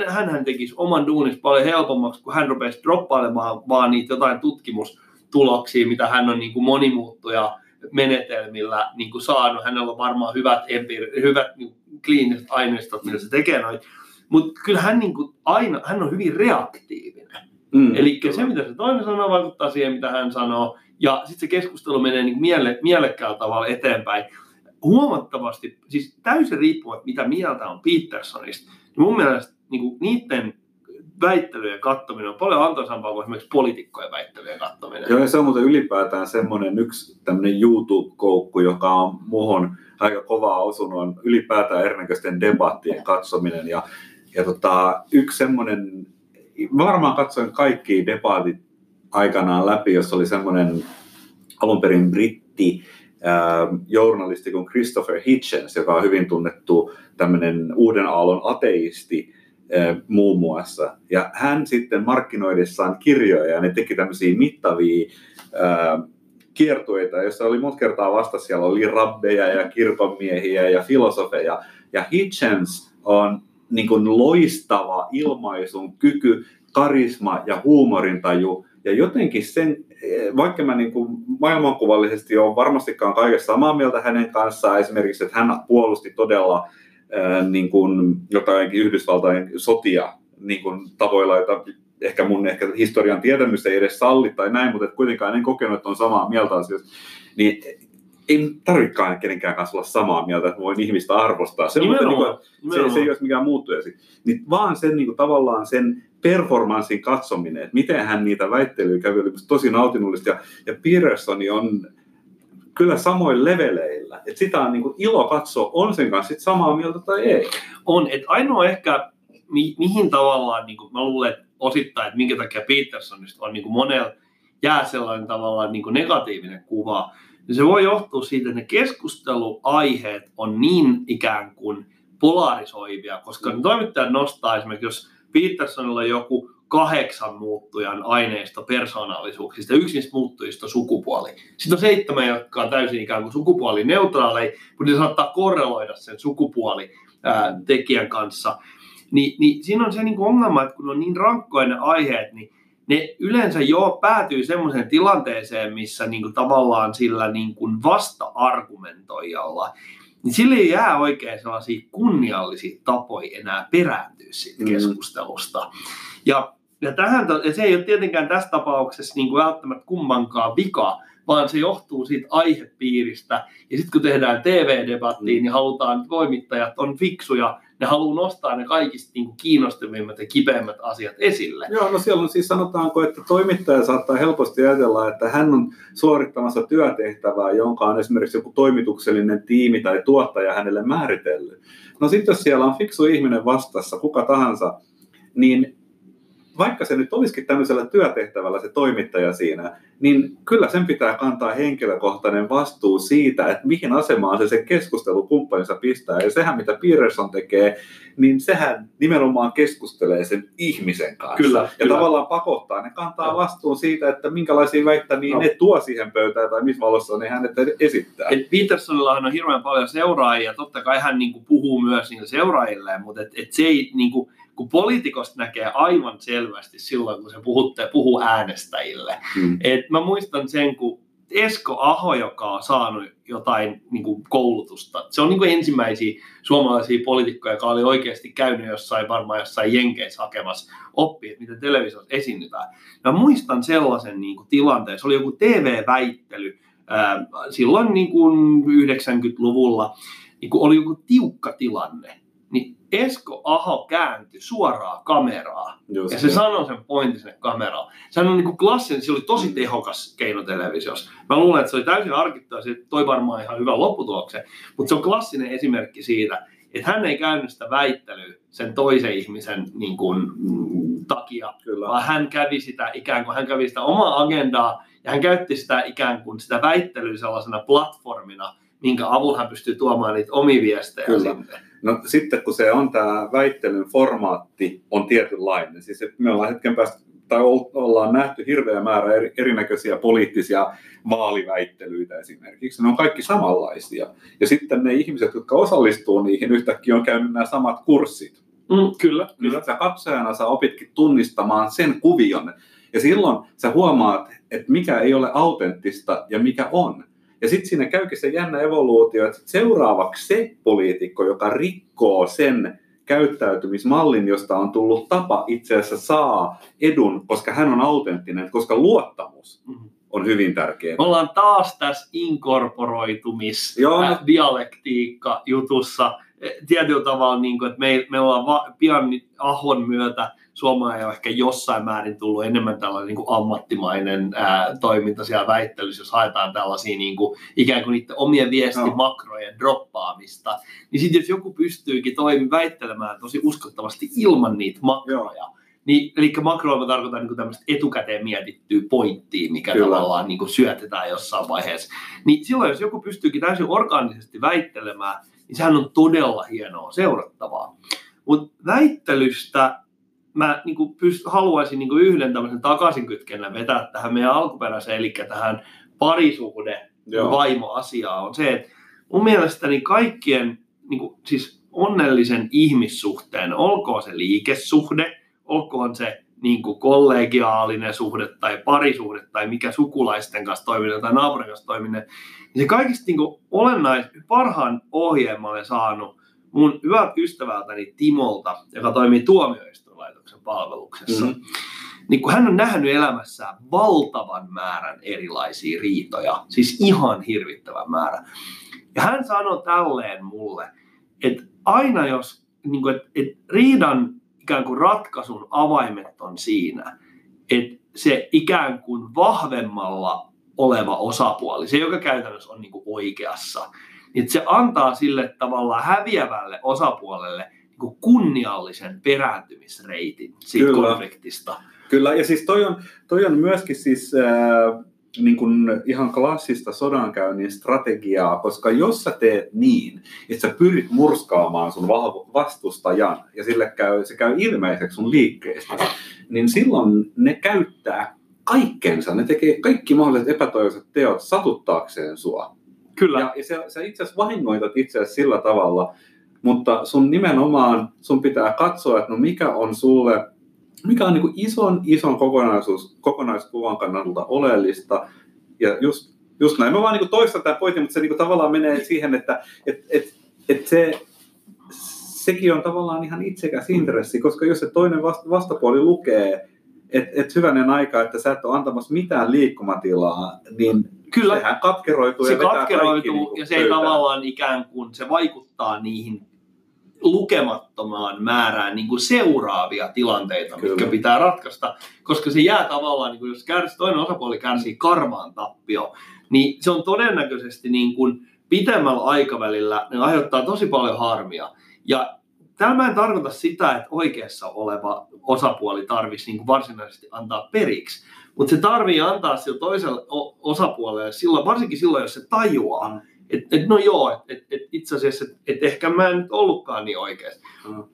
hän, hän tekisi oman duunis paljon helpommaksi, kun hän rupesi droppailemaan vaan niitä jotain tutkimustuloksia, mitä hän on niin kuin monimuuttuja menetelmillä niin kuin saanut. Hänellä on varmaan hyvät, empiiri, hyvät niin kliiniset aineistot, millä se tekee noita. Mutta kyllä hän, niin kuin aina, hän on hyvin reaktiivinen. Mm, Eli se, mitä se toinen sanoo, vaikuttaa siihen, mitä hän sanoo. Ja sitten se keskustelu menee niin miele, mielekkäällä tavalla eteenpäin. Huomattavasti, siis täysin riippumatta, mitä mieltä on Petersonista, niin mun mielestä niin kuin niiden väittelyjen kattominen on paljon antoisampaa kuin esimerkiksi poliitikkojen väittelyjen kattominen. Joo, ja se on muuten ylipäätään semmoinen yksi tämmöinen YouTube-koukku, joka on muhun aika kovaa osunut, on ylipäätään erinäköisten debattien katsominen. Ja, ja tota, yksi semmoinen, varmaan katsoin kaikki debatit aikanaan läpi, jos oli semmoinen alun perin britti journalisti kuin Christopher Hitchens, joka on hyvin tunnettu tämmöinen uuden aallon ateisti, muun muassa. Ja hän sitten markkinoidessaan kirjoja, ja ne teki tämmöisiä mittavia kiertueita, joissa oli monta kertaa vasta siellä oli rabbeja ja kirkonmiehiä ja filosofeja. Ja Hitchens on niin kuin loistava ilmaisun kyky, karisma ja huumorintaju. Ja jotenkin sen, vaikka mä niin kuin maailmankuvallisesti olen varmastikaan kaikessa samaa mieltä hänen kanssaan, esimerkiksi, että hän puolusti todella ää, niin kuin jotain Yhdysvaltain sotia niin kuin tavoilla, joita ehkä mun ehkä historian tietämys ei edes salli tai näin, mutta et kuitenkaan en kokenut, että on samaa mieltä asioista. Niin ei tarvitsekaan kenenkään kanssa olla samaa mieltä, että voin ihmistä arvostaa. Se, mutta, niin kuin, se, se ei olisi mikään muuttuja. Niin vaan sen niin kuin, tavallaan sen performanssin katsominen, että miten hän niitä väittelyjä kävi, oli tosi nautinnollista. Ja, ja Pearsoni on kyllä samoin leveleillä. Että sitä on niin kuin, ilo katsoa, on sen kanssa sit samaa mieltä tai ei. On, että ainoa ehkä, mi- mihin tavallaan, niin kuin, mä luulen, osittain, että minkä takia Petersonista on niin kuin monella jää sellainen tavallaan niin kuin negatiivinen kuva, niin se voi johtua siitä, että ne keskusteluaiheet on niin ikään kuin polarisoivia, koska ne toimittajat nostaa esimerkiksi, jos Petersonilla on joku kahdeksan muuttujan aineisto persoonallisuuksista, yksi niistä muuttujista on sukupuoli. Sitten on seitsemän, jotka on täysin ikään kuin sukupuolineutraaleja, mutta ne saattaa korreloida sen sukupuolitekijän kanssa. Ni, niin siinä on se niin kuin ongelma, että kun on niin rankkoja ne aiheet, niin ne yleensä jo päätyy semmoiseen tilanteeseen, missä niin kuin tavallaan sillä niin kuin vasta-argumentoijalla, niin sille ei jää oikein sellaisia kunniallisia tapoja enää perääntyä siitä Mm. keskustelusta. Ja, ja, tähän, ja se ei ole tietenkään tässä tapauksessa niin kuin välttämättä kummankaan vika, vaan se johtuu siitä aihepiiristä. Ja sitten kun tehdään TV-debattia, Mm. niin halutaan, että voimittajat on fiksuja, ne haluaa nostaa ne kaikista niin kuin kiinnostavimmat ja kipeimmät asiat esille. Joo, no siellä on siis sanotaanko, että toimittaja saattaa helposti ajatella, että hän on suorittamassa työtehtävää, jonka on esimerkiksi joku toimituksellinen tiimi tai tuottaja hänelle määritellyt. No sitten jos siellä on fiksu ihminen vastassa, kuka tahansa, niin vaikka se nyt olisikin tämmöisellä työtehtävällä se toimittaja siinä, niin kyllä sen pitää kantaa henkilökohtainen vastuu siitä, että mihin asemaan se sen keskustelukumppaninsa pistää. Ja sehän, mitä Peterson tekee, niin sehän nimenomaan keskustelee sen ihmisen kanssa. Kyllä, ja kyllä. tavallaan pakottaa, ne kantaa Joo. vastuun siitä, että minkälaisia väittämiä Joo. ne tuo siihen pöytään tai missä valossa ne hänet esittää. Et Petersonillahan on hirveän paljon seuraajia, totta kai hän niinku puhuu myös niille seuraajilleen, mutta et, et se ei, niinku, kun poliitikosta näkee aivan selvästi silloin, kun se puhutte, puhuu äänestäjille. Mm. Et mä muistan sen, kun Esko Aho, joka on saanut jotain niin kuin koulutusta. Se on niin kuin ensimmäisiä suomalaisia poliitikkoja, joka oli oikeasti käynyt jossain, varmaan jossain Jenkeissä hakemassa oppia, että miten televisiossa esiinnytään. Mä muistan sellaisen niin kuin tilanteen, se oli joku TV-väittely, ää, silloin niin kuin 90-luvulla, niin kun oli joku tiukka tilanne, niin Esko Aho kääntyi suoraan kameraa Just ja se niin. sanoi sen pointin sinne kameraan. Sehän on niin kuin klassinen, se oli tosi tehokas keino televisiossa. Mä luulen, että se oli täysin harkittu ja se toi varmaan ihan hyvän lopputuloksen. Mutta se on klassinen esimerkki siitä, että hän ei käynyt sitä väittelyä sen toisen ihmisen niin kuin, mm, takia, Kyllä. vaan hän kävi sitä ikään kuin, hän kävi sitä omaa agendaa ja hän käytti sitä ikään kuin sitä väittelyä sellaisena platformina, minkä avulla hän pystyy tuomaan niitä omia viestejä Kyllä. sinne. No sitten kun se on tämä väittelyn formaatti on tietynlainen, siis me ollaan hetken päästä, tai ol- ollaan nähty hirveä määrä eri, erinäköisiä poliittisia vaaliväittelyitä esimerkiksi, ne on kaikki samanlaisia. Ja sitten ne ihmiset, jotka osallistuu niihin, yhtäkkiä on käynyt nämä samat kurssit. Mm, kyllä, Kyllä kyllä. sä katsojana sä opitkin tunnistamaan sen kuvion. Ja silloin sä huomaat, että mikä ei ole autenttista ja mikä on. Ja sitten siinä käykin se jännä evoluutio, että seuraavaksi se poliitikko, joka rikkoo sen käyttäytymismallin, josta on tullut tapa itse asiassa saa edun, koska hän on autenttinen, koska luottamus Mhm. on hyvin tärkeä. Me ollaan taas tässä inkorporoitumis Joo. äh, dialektiikka jutussa. Tietyllä tavalla, niin kuin, että me, me ollaan va, pian Ahon myötä Suomeen on ehkä jossain määrin tullut enemmän tällainen niin kuin ammattimainen ää, toiminta siellä väittelyssä, jos haetaan tällaisia niin kuin, ikään kuin niiden omien viestimakrojen droppaamista. Niin sitten jos joku pystyykin toimi väittelemään tosi uskottavasti ilman niitä makroja, niin, eli makroilla tarkoitan niin tämmöistä etukäteen mietittyä pointtia, mikä. Kyllä. tavallaan niin kuin syötetään jossain vaiheessa. Niin silloin, jos joku pystyykin täysin orgaanisesti väittelemään, niin sehän on todella hienoa seurattavaa. Mutta väittelystä mä niin kuin pyst- haluaisin niin kuin yhden tämmöisen takaisinkytkennän vetää tähän meidän alkuperäiseen, eli tähän parisuhde vaimoasiaan, on se, että mun mielestäni kaikkien niin kuin, siis onnellisen ihmissuhteen, olkoon se liikesuhde, olkoon se niin kuin kollegiaalinen suhde tai parisuhde tai mikä sukulaisten kanssa toiminen tai naapurin kanssa toiminen, niin se kaikista niin kuin olennais, parhaan ohjeen mä olen saanut mun hyvältä ystävältäni Timolta, joka toimii tuomioistuinlaitoksen palveluksessa. Mhm. Niin kun hän on nähnyt elämässään valtavan määrän erilaisia riitoja, siis ihan hirvittävän määrän. Ja hän sanoi tälleen mulle, että aina jos, niin kuin, että, että riidan ikään kuin ratkaisun avaimet on siinä, että se ikään kuin vahvemmalla oleva osapuoli, se joka käytännössä on niin kuin oikeassa, niin se antaa sille tavallaan häviävälle osapuolelle kuin kunniallisen perääntymisreitin siitä Kyllä. konfliktista. Kyllä, ja siis toi on, toi on myöskin siis äh, niin kuin ihan klassista sodankäynnin strategiaa, koska jos sä teet niin, että sä pyrit murskaamaan sun va- vastustajan, ja sille käy, se käy ilmeiseksi sun liikkeestä, niin silloin ne käyttää kaikkensa, ne tekee kaikki mahdolliset epätoivoiset teot satuttaakseen sua. Kyllä. Ja, ja sä, sä itse asiassa vahingoitat itse asiassa sillä tavalla, mutta sun nimenomaan, sun pitää katsoa, että no mikä on sulle, mikä on niin kuin ison, ison kokonaisuus, kokonaiskuvan kannalta oleellista. Ja just, just näin. Mä vaan niin toistan tämän pointin, mutta se niin tavallaan menee siihen, että et, et, et se, sekin on tavallaan ihan itsekäs intressi, koska jos se toinen vasta- vastapuoli lukee, että et hyvänen aika, että sä et ole antamassa mitään liikkumatilaa, niin Kyllä. sehän katkeroituu se ja vetää katkeroituu kaikki niin ja se ei pöytään. tavallaan ikään kuin, se vaikuttaa niihin lukemattomaan määrään niin kuin seuraavia tilanteita, Kyllä. mitkä pitää ratkaista, koska se jää tavallaan, niin kuin jos kärsi, toinen osapuoli kärsii karvaan tappio, niin se on todennäköisesti niin kuin pitemmällä aikavälillä, ne aiheuttaa tosi paljon harmia. Ja tämä ei tarkoita sitä, että oikeassa oleva osapuoli tarvitsisi niin kuin varsinaisesti antaa periksi, mutta se tarvii antaa sille toiselle osapuolelle, silloin, varsinkin silloin, jos se tajuaa, että et, no joo, et, et itse asiassa, että et ehkä mä en nyt ollutkaan niin oikeasti. Mm.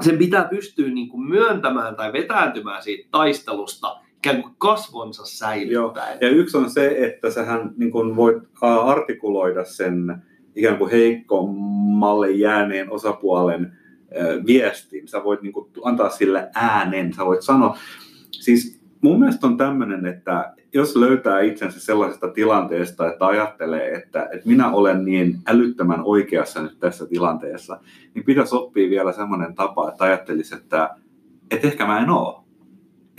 Sen pitää pystyä niin kuin myöntämään tai vetääntymään siitä taistelusta ikään kuin kasvonsa säilyttäen. Ja yksi on se, että sähän niin kun voit artikuloida sen ikään kuin heikkommalle jääneen osapuolen viestin. Sä voit niin kuin antaa sille äänen, sä voit sanoa. Siis mun mielestä on tämmöinen, että jos löytää itsensä sellaisesta tilanteesta, että ajattelee, että, että minä olen niin älyttömän oikeassa nyt tässä tilanteessa, niin pitäisi oppia vielä semmoinen tapa, että ajattelisi, että, että ehkä mä en oo.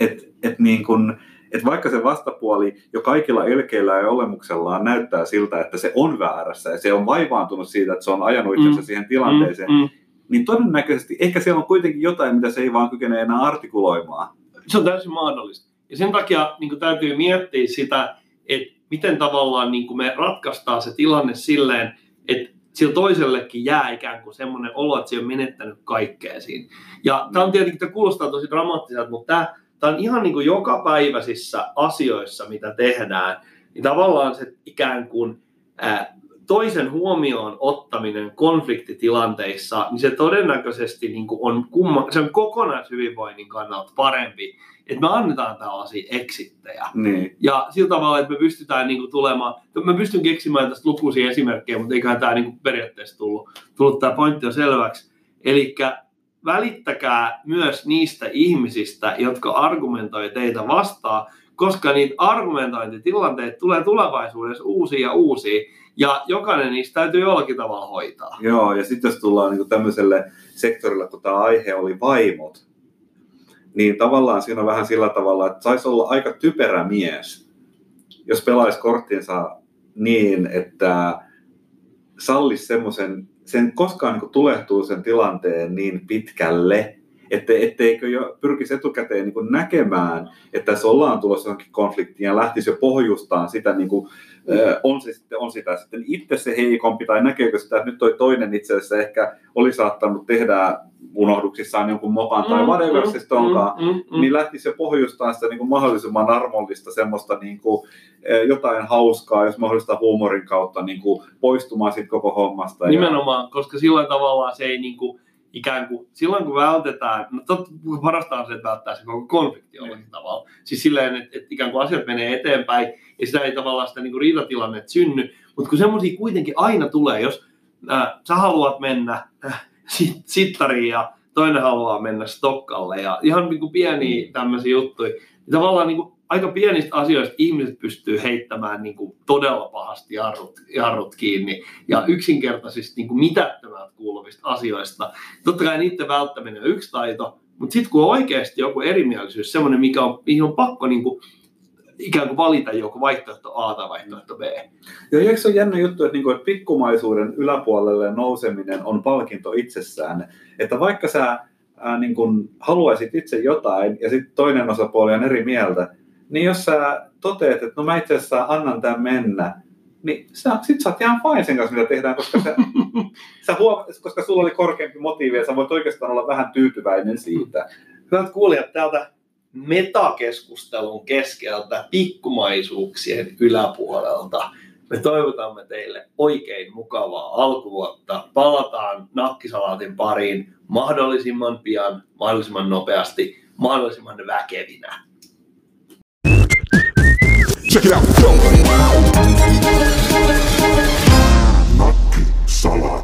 Että et niin kun, että vaikka se vastapuoli jo kaikilla elkeillä ja olemuksellaan näyttää siltä, että se on väärässä ja se on vaivaantunut siitä, että se on ajanut itsensä Mm. siihen tilanteeseen, Mm, mm. niin todennäköisesti ehkä siellä on kuitenkin jotain, mitä se ei vaan kykene enää artikuloimaan. Se on täysin mahdollista. Ja sen takia niin kuin täytyy miettiä sitä, että miten tavallaan niin kuin me ratkaistaan se tilanne silleen, että sillä toisellekin jää ikään kuin semmoinen olo, että se on menettänyt kaikkea siinä. Ja tämä on tietenkin, tämä kuulostaa tosi dramaattiselta, mutta tämä, tämä on ihan niin kuin jokapäiväisissä asioissa, mitä tehdään, niin tavallaan se ikään kuin ää, toisen huomioon ottaminen konfliktitilanteissa, niin se todennäköisesti niin kuin on, kumma, se on kokonaishyvinvoinnin kannalta parempi, että me annetaan tällaisia eksittejä. Niin. Ja sillä tavalla, että me pystytään niin kuin tulemaan, mä pystyn keksimään tästä lukuisia esimerkkejä, mutta eiköhän tämä niin kuin periaatteessa tullut, tullut tämä pointti jo selväksi. Eli välittäkää myös niistä ihmisistä, jotka argumentoi teitä vastaan, koska niitä argumentointitilanteita tulee tulevaisuudessa uusia ja uusia, ja jokainen niistä täytyy jollakin tavalla hoitaa. Joo, ja sitten jos tullaan niin tämmöiselle sektorille, kun tämä aihe oli vaimot, niin tavallaan siinä on vähän sillä tavalla, että saisi olla aika typerä mies, jos pelaisi korttinsa niin, että sallisi semmoisen, sen koskaan niin tulehtuu sen tilanteen niin pitkälle, että etteikö jo pyrkisi etukäteen niin näkemään, että tässä ollaan tulossa johonkin konfliktiin ja lähtisi jo pohjustaan sitä, niin kuin, on, se sitten, on sitä sitten itse se heikompi tai näkeekö sitä, että nyt toi toinen itse asiassa ehkä oli saattanut tehdä unohduksissaan jonkun mokan tai whatever se sitten onkaan, mm, mm, niin lähtisi jo pohjustaa sitä niin kuin mahdollisimman armollista semmoista niin kuin, jotain hauskaa, jos mahdollista huumorin kautta niin kuin, poistumaan siitä koko hommasta. Ja, Nimenomaan, koska silloin tavallaan se ei niin kuin, ikään kuin, silloin kun vältetään, no totta, parasta on se, että välttää se koko konflikti jollakin tavalla. Siis silleen, että, että ikään kuin asiat menee eteenpäin ja sitä ei tavallaan sitä niin kuin riitatilannetta synny. Mutta kun semmoisia kuitenkin aina tulee, jos äh, sä haluat mennä äh, sit, sittariin ja toinen haluaa mennä Stokkalle ja ihan niin kuin pieniä tämmöisiä juttuja, niin tavallaan niin kuin aika pienistä asioista ihmiset pystyy heittämään niin kuin todella pahasti jarrut, jarrut kiinni ja yksinkertaisista niin kuin mitättömältä kuuluvista asioista. Totta kai niiden välttäminen on yksi taito, mutta sitten kun on oikeasti joku erimielisyys, semmoinen, mikä on, mihin on pakko niin kuin, ikään kuin valita joku vaihtoehto A tai vaihtoehto B. Ja eikö se ole jännä juttu, että, niinku, että pikkumaisuuden yläpuolelle nouseminen on palkinto itsessään. Että vaikka sä ää, niin kun haluaisit itse jotain ja sitten toinen osapuoli on eri mieltä, niin jos sä toteat, että no mä itse asiassa annan tämän mennä, niin sä, sit sä oot ihan fine sen kanssa, mitä tehdään, koska, sä, sä huom- koska sulla oli korkeampi motiivi ja sä voit oikeastaan olla vähän tyytyväinen siitä. Hyvät kuulijat, täältä metakeskustelun keskeltä pikkumaisuuksien yläpuolelta me toivotamme teille oikein mukavaa alkuvuotta. Palataan nakkisalaatin pariin mahdollisimman pian, mahdollisimman nopeasti, mahdollisimman väkevinä. Check it out. Go. Nakki salaa.